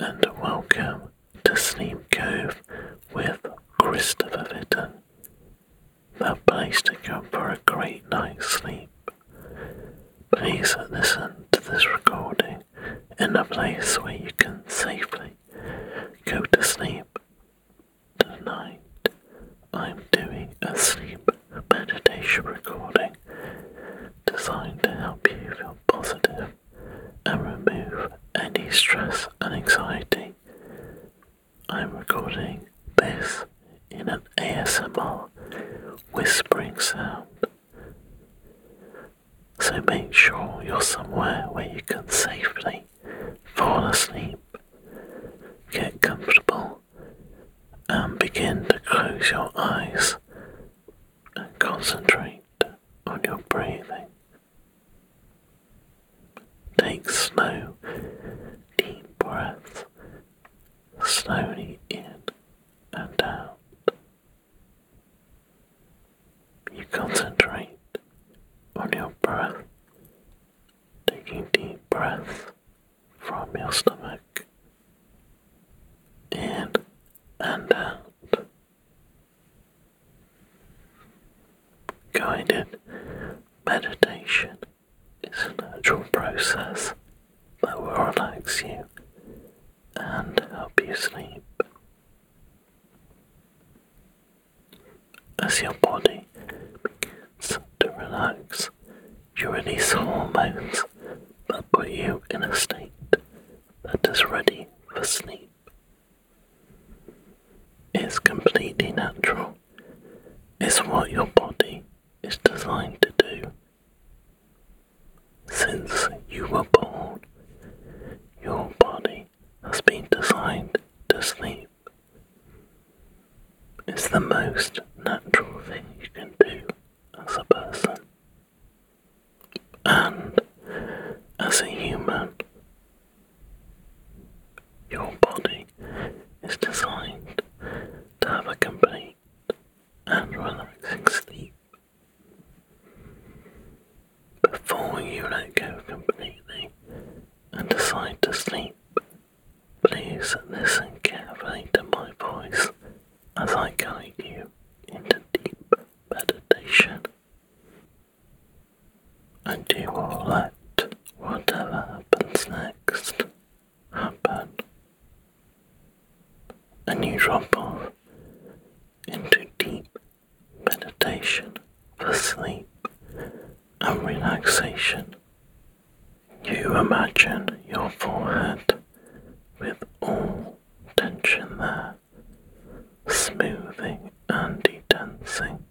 and welcome to Sleep Cove with Christopher Fitton, the place to go for a great night's sleep. Please listen to this recording in a place where you can safely go to sleep. Tonight, I'm doing a sleep meditation recording designed to help you feel positive stress and anxiety. I'm recording this in an ASMR whispering sound. So make sure you're somewhere where you can safely fall asleep, get comfortable, and begin to close your eyes and concentrate on your breathing. Take slow, deep breaths slowly in and out. You concentrate on your breath, taking deep breaths from your stomach in and out. Guided meditation is a natural process that will relax you and help you sleep. As your body begins to relax, you release hormones that put you in a state that is ready for sleep. It's completely natural. It's what your body is designed to do. Since you were born, your body has been designed to sleep. It's the most natural thing you can do as a person. And as a human, your body is designed to have a complete and relaxing sleep. Before you let go completely and decide to sleep, please listen carefully to my voice as I guide you into deep meditation. And you will let whatever happens next happen. And you drop off into deep meditation for sleep and You imagine your forehead with all tension there, smoothing and detensing.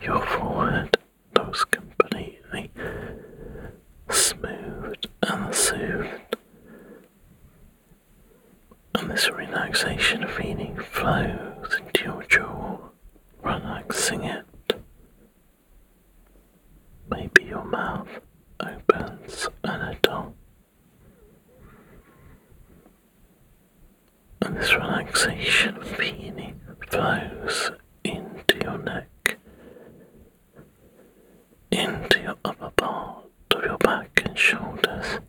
Your forehead looks completely smoothed and soothed, and this relaxation feeling flows into your jaw, relaxing it. Maybe your mouth opens a little. And this relaxation feeling flows into your neck, into your upper part of your back and shoulders,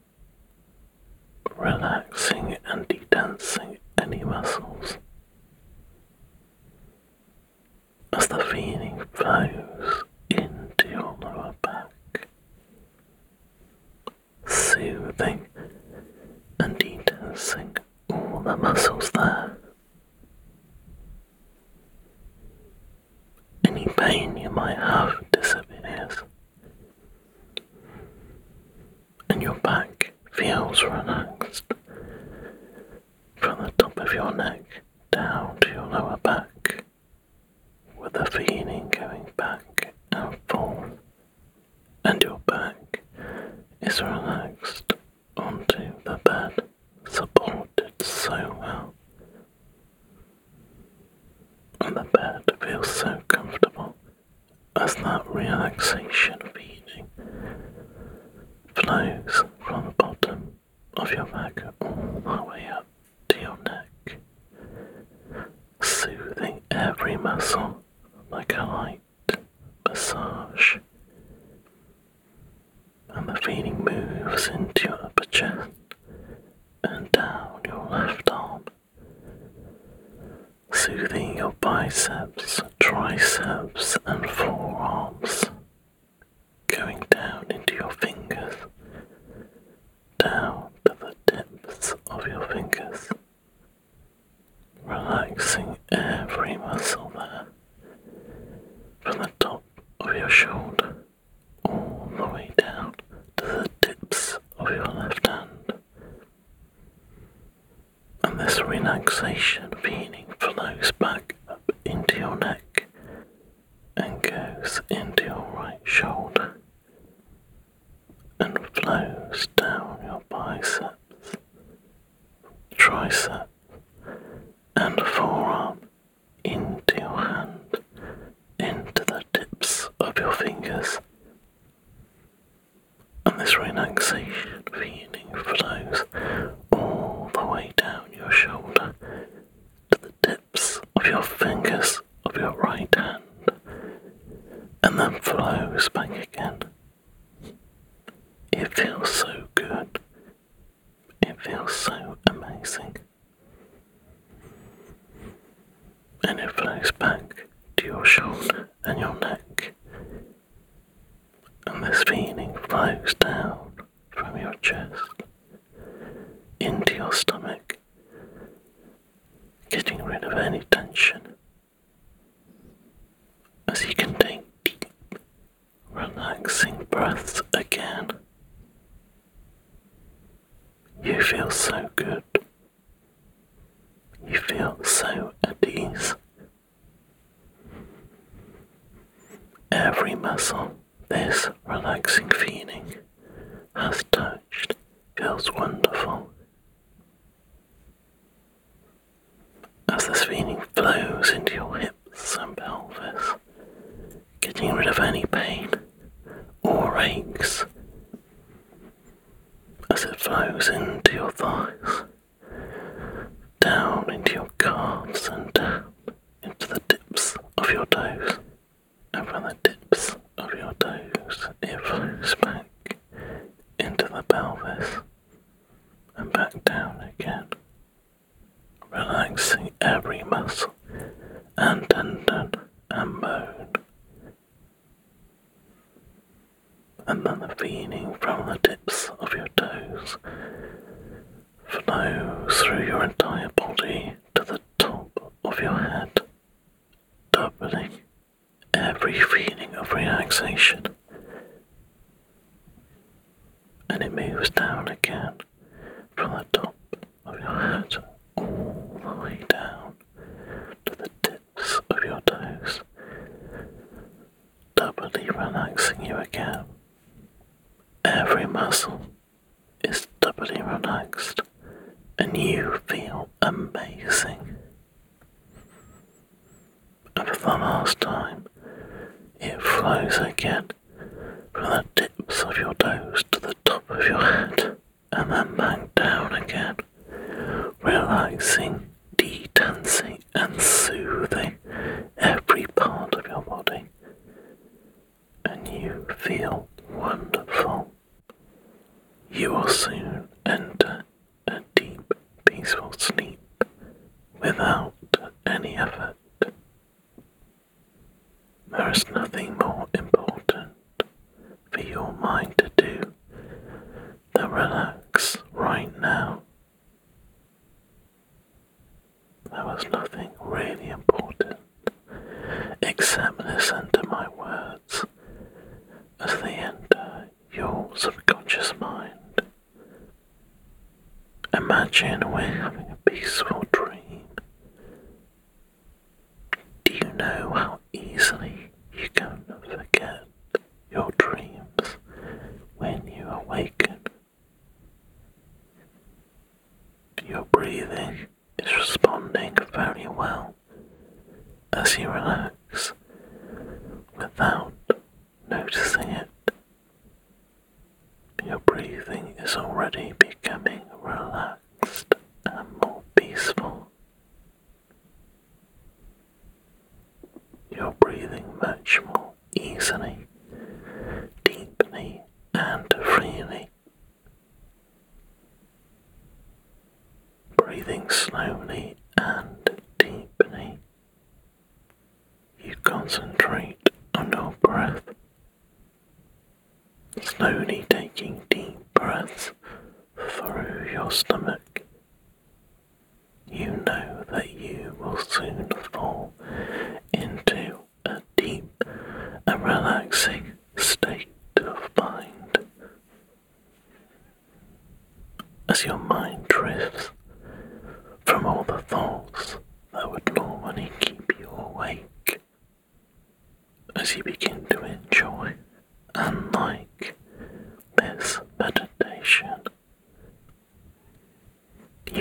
relaxing and detensing any muscles. As the feeling flows like a light massage, and the feeling moves into your upper chest and down your left arm, soothing your biceps, triceps, and forearms. your shoulder all the way down to the tips of your left hand. And this relaxation feeling flows back up into your neck and goes into your right shoulder and flows down your biceps, triceps. relaxing feeling. of relaxation. And it moves down again. sleep without any effort. There is nothing more important for your mind to do than relax right now. There was nothing really important except listen to my words as they enter your subconscious mind. Imagine we're having peaceful dream. Do you know how easily you can forget your dreams when you awaken? Your breathing is responding very well as you relax without noticing it. Your breathing is already becoming relaxed.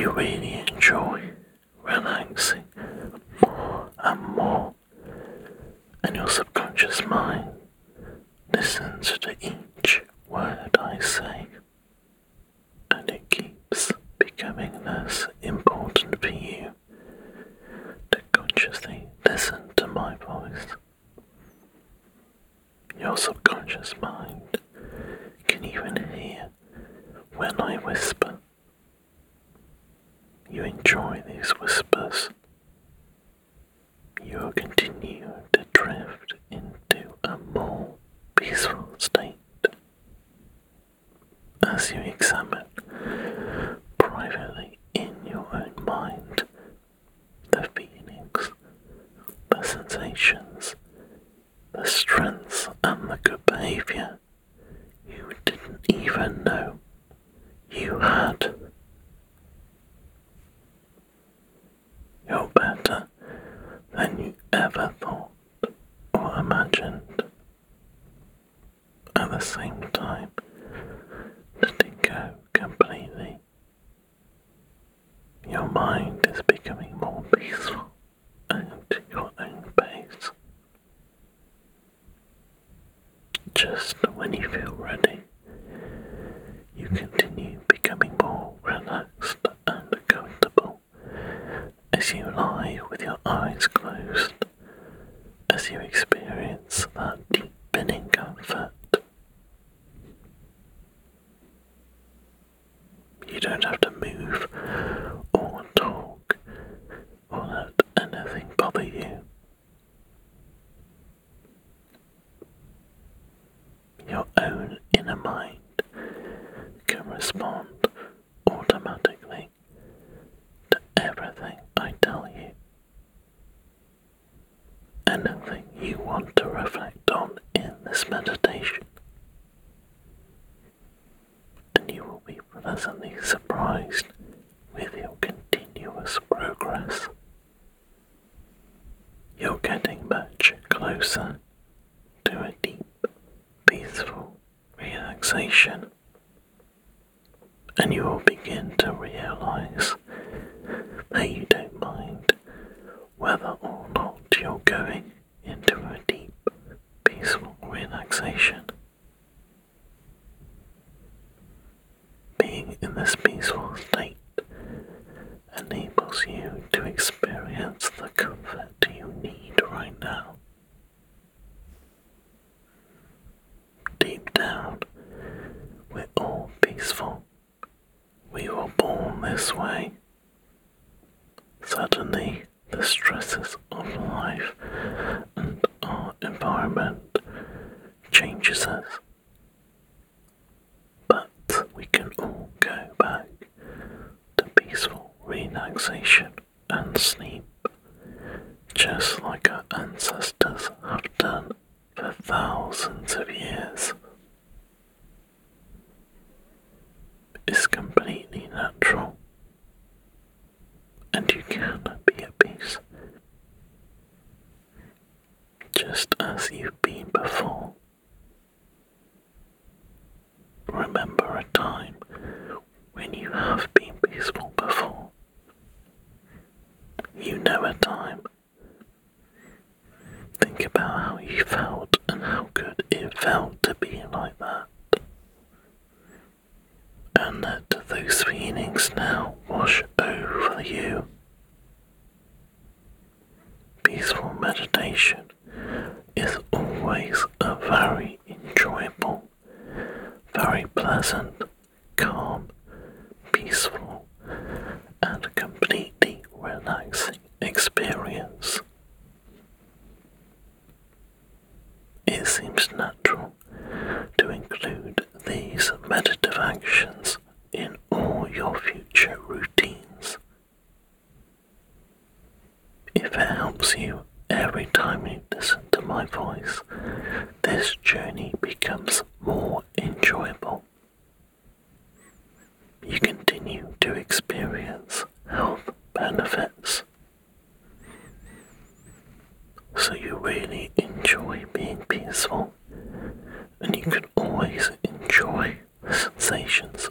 you really enjoy relaxing more and more, and your subconscious mind listens to each word I say. mind can respond felt to be like that. And let those feelings now wash over you. Peaceful meditation is always a very enjoyable, very pleasant, calm, peaceful, and completely relaxing experience. It seems not meditative actions in all your future routines. If it helps you every time you listen to my voice, this journey becomes more enjoyable. You continue to experience health benefits. So you really enjoy being peaceful. sensations.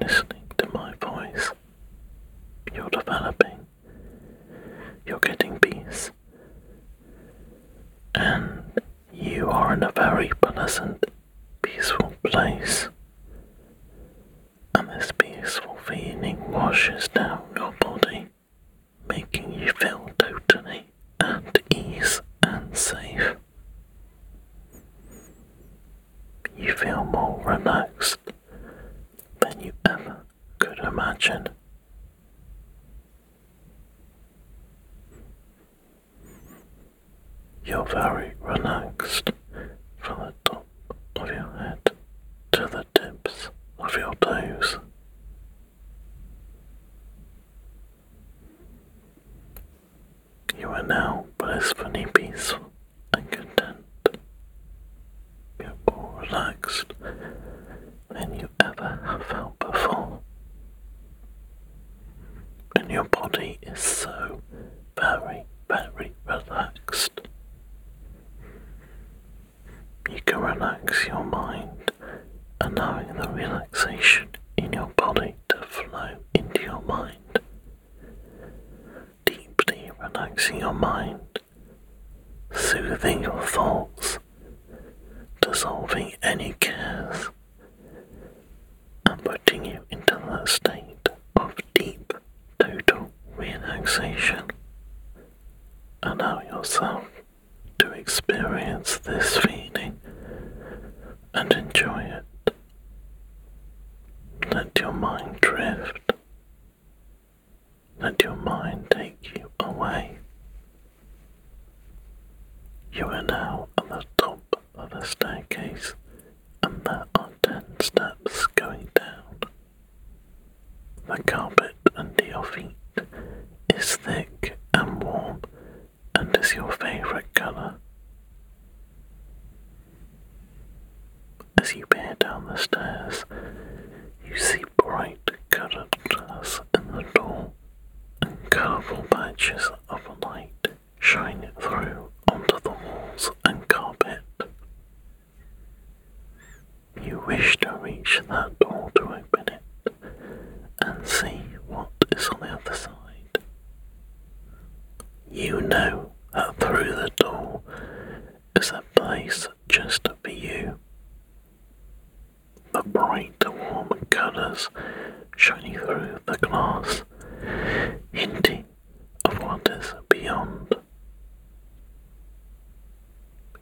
honestly. relaxed than you ever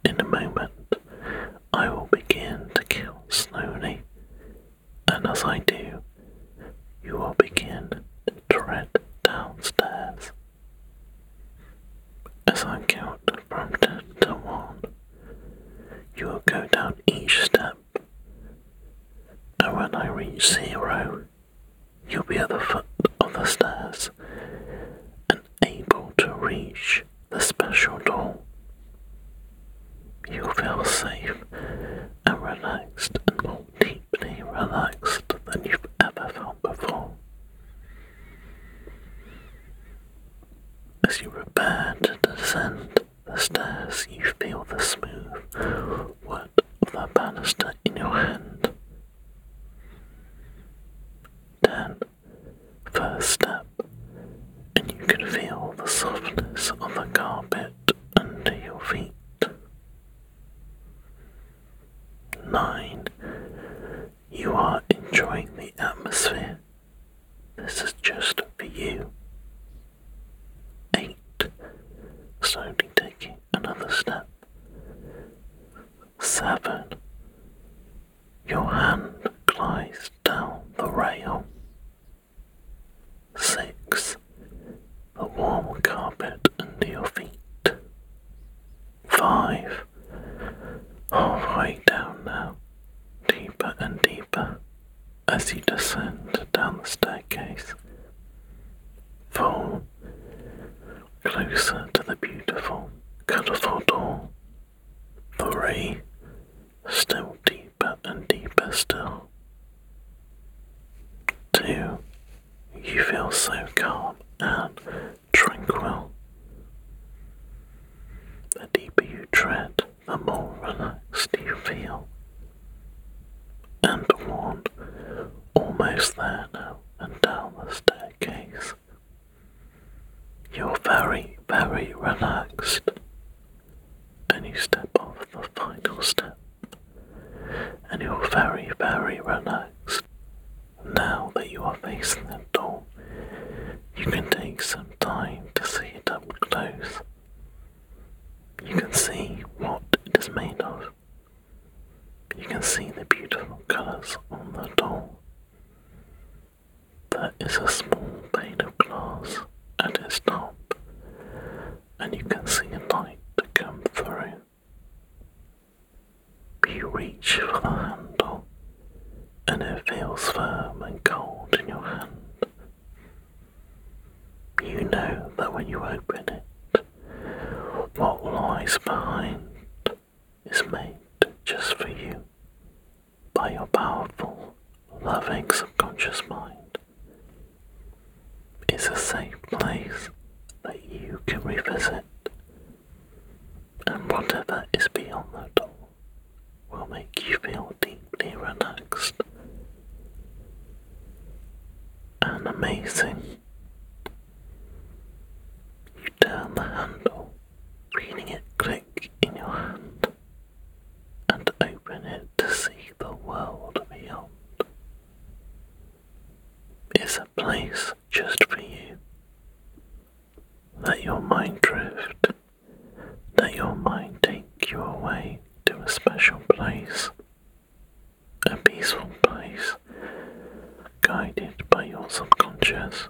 in a moment. Tread, the more relaxed you feel. And one, almost there now, and down the staircase. You're very, very relaxed. And you step off the final step. And you're very, very relaxed. Now that you are facing the door, you can take some time to see it up close. You can see what it is made of. You can see the beautiful colours on the door. There is a small pane of glass at its top, and you can see a light come through. You reach for the handle, and it feels firm and cold in your hand. You know that when you open it, what lies behind is made just for you by your powerful, loving subconscious mind. It's a safe place that you can revisit, and whatever is beyond the door will make you feel deeply relaxed and amazing. You turn the handle, feeling it click in your hand, and open it to see the world beyond. It's a place just for you. Let your mind drift. Let your mind take you away to a special place, a peaceful place, guided by your subconscious.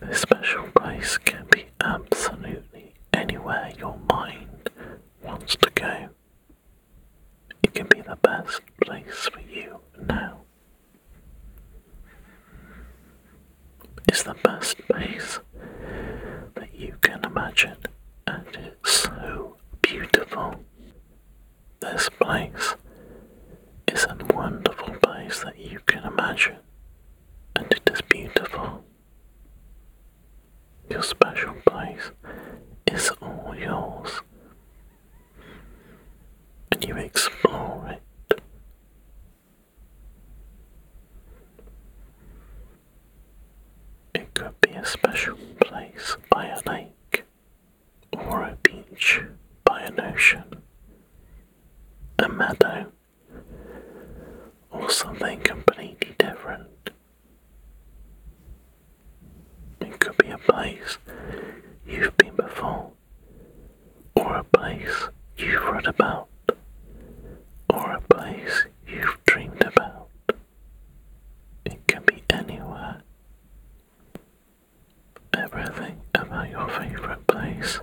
This special place can be absolutely anywhere your mind wants to go. It can be the best place for you now. It's the best place that you can imagine, and it's so beautiful. This place is a wonderful place that you can imagine, and it is beautiful. Your special place is all yours, and you explore it. It could be a special place by a lake, or a beach by an ocean, a meadow, or something completely different. It could be a place you've been before, or a place you've read about, or a place you've dreamed about. It can be anywhere. Everything about your favorite place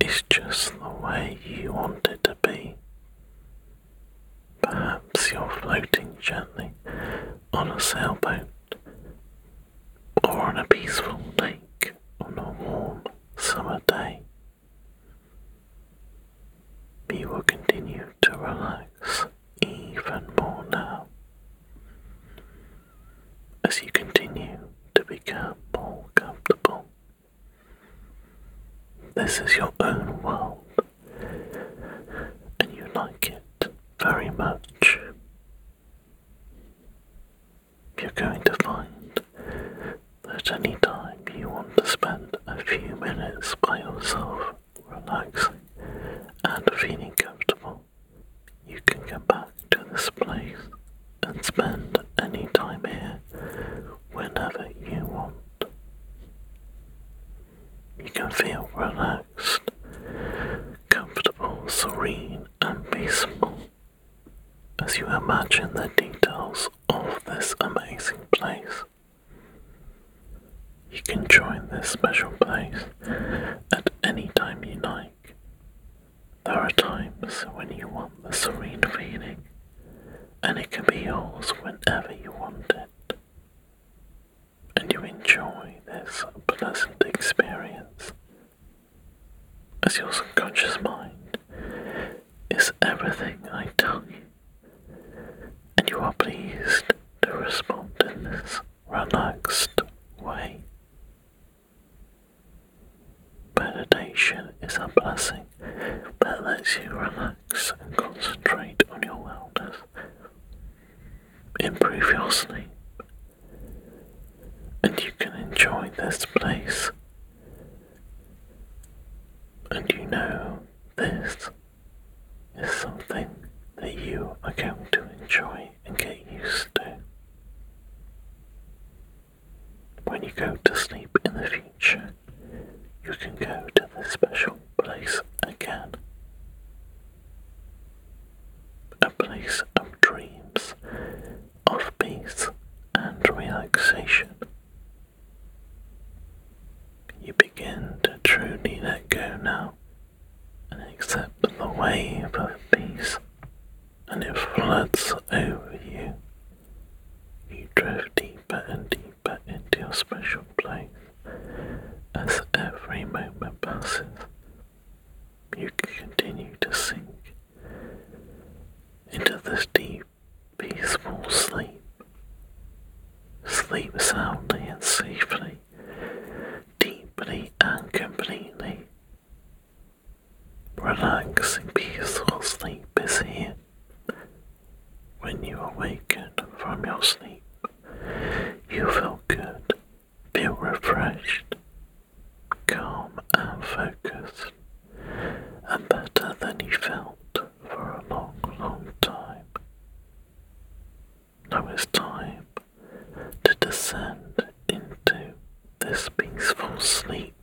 is just the way you want it to be. Perhaps you're floating gently on a sailboat or on a peaceful lake on a warm summer day. You will continue to relax even more now as you continue to become more comfortable. This is your own world, and you like it very much. You're going to find that any time you want to spend a few minutes minutes by yourself, relaxing and feeling comfortable, you can come back to this place and spend any time here whenever you want. You can feel relaxed, comfortable, serene, and peaceful as you imagine the details of this amazing place. You can join this special place at any time you like. There are times when you want the serene feeling, and it can be yours whenever you want it. And you enjoy this pleasant experience as your subconscious mind is everything I tell you, and you are pleased to respond in this relaxed way. Meditation is a blessing that lets you relax and concentrate on your wellness, improve your sleep, and you can enjoy this place. And you know this is something that you are going to enjoy and get used to. When you go to sleep in the future, you can go to this special place again. A place of dreams, of peace and relaxation. You begin to truly let go now and accept the wave of peace, and it floods over you. You drift deeper and deeper into a special place as every moment passes. You can continue to sink into this deep, peaceful sleep. Sleep soundly and safely, deeply and completely. Relaxing, peaceful sleep is here. When you awaken from your sleep, you feel good feel refreshed, calm, and focused, and better than he felt for a long, long time. Now it's time to descend into this peaceful sleep.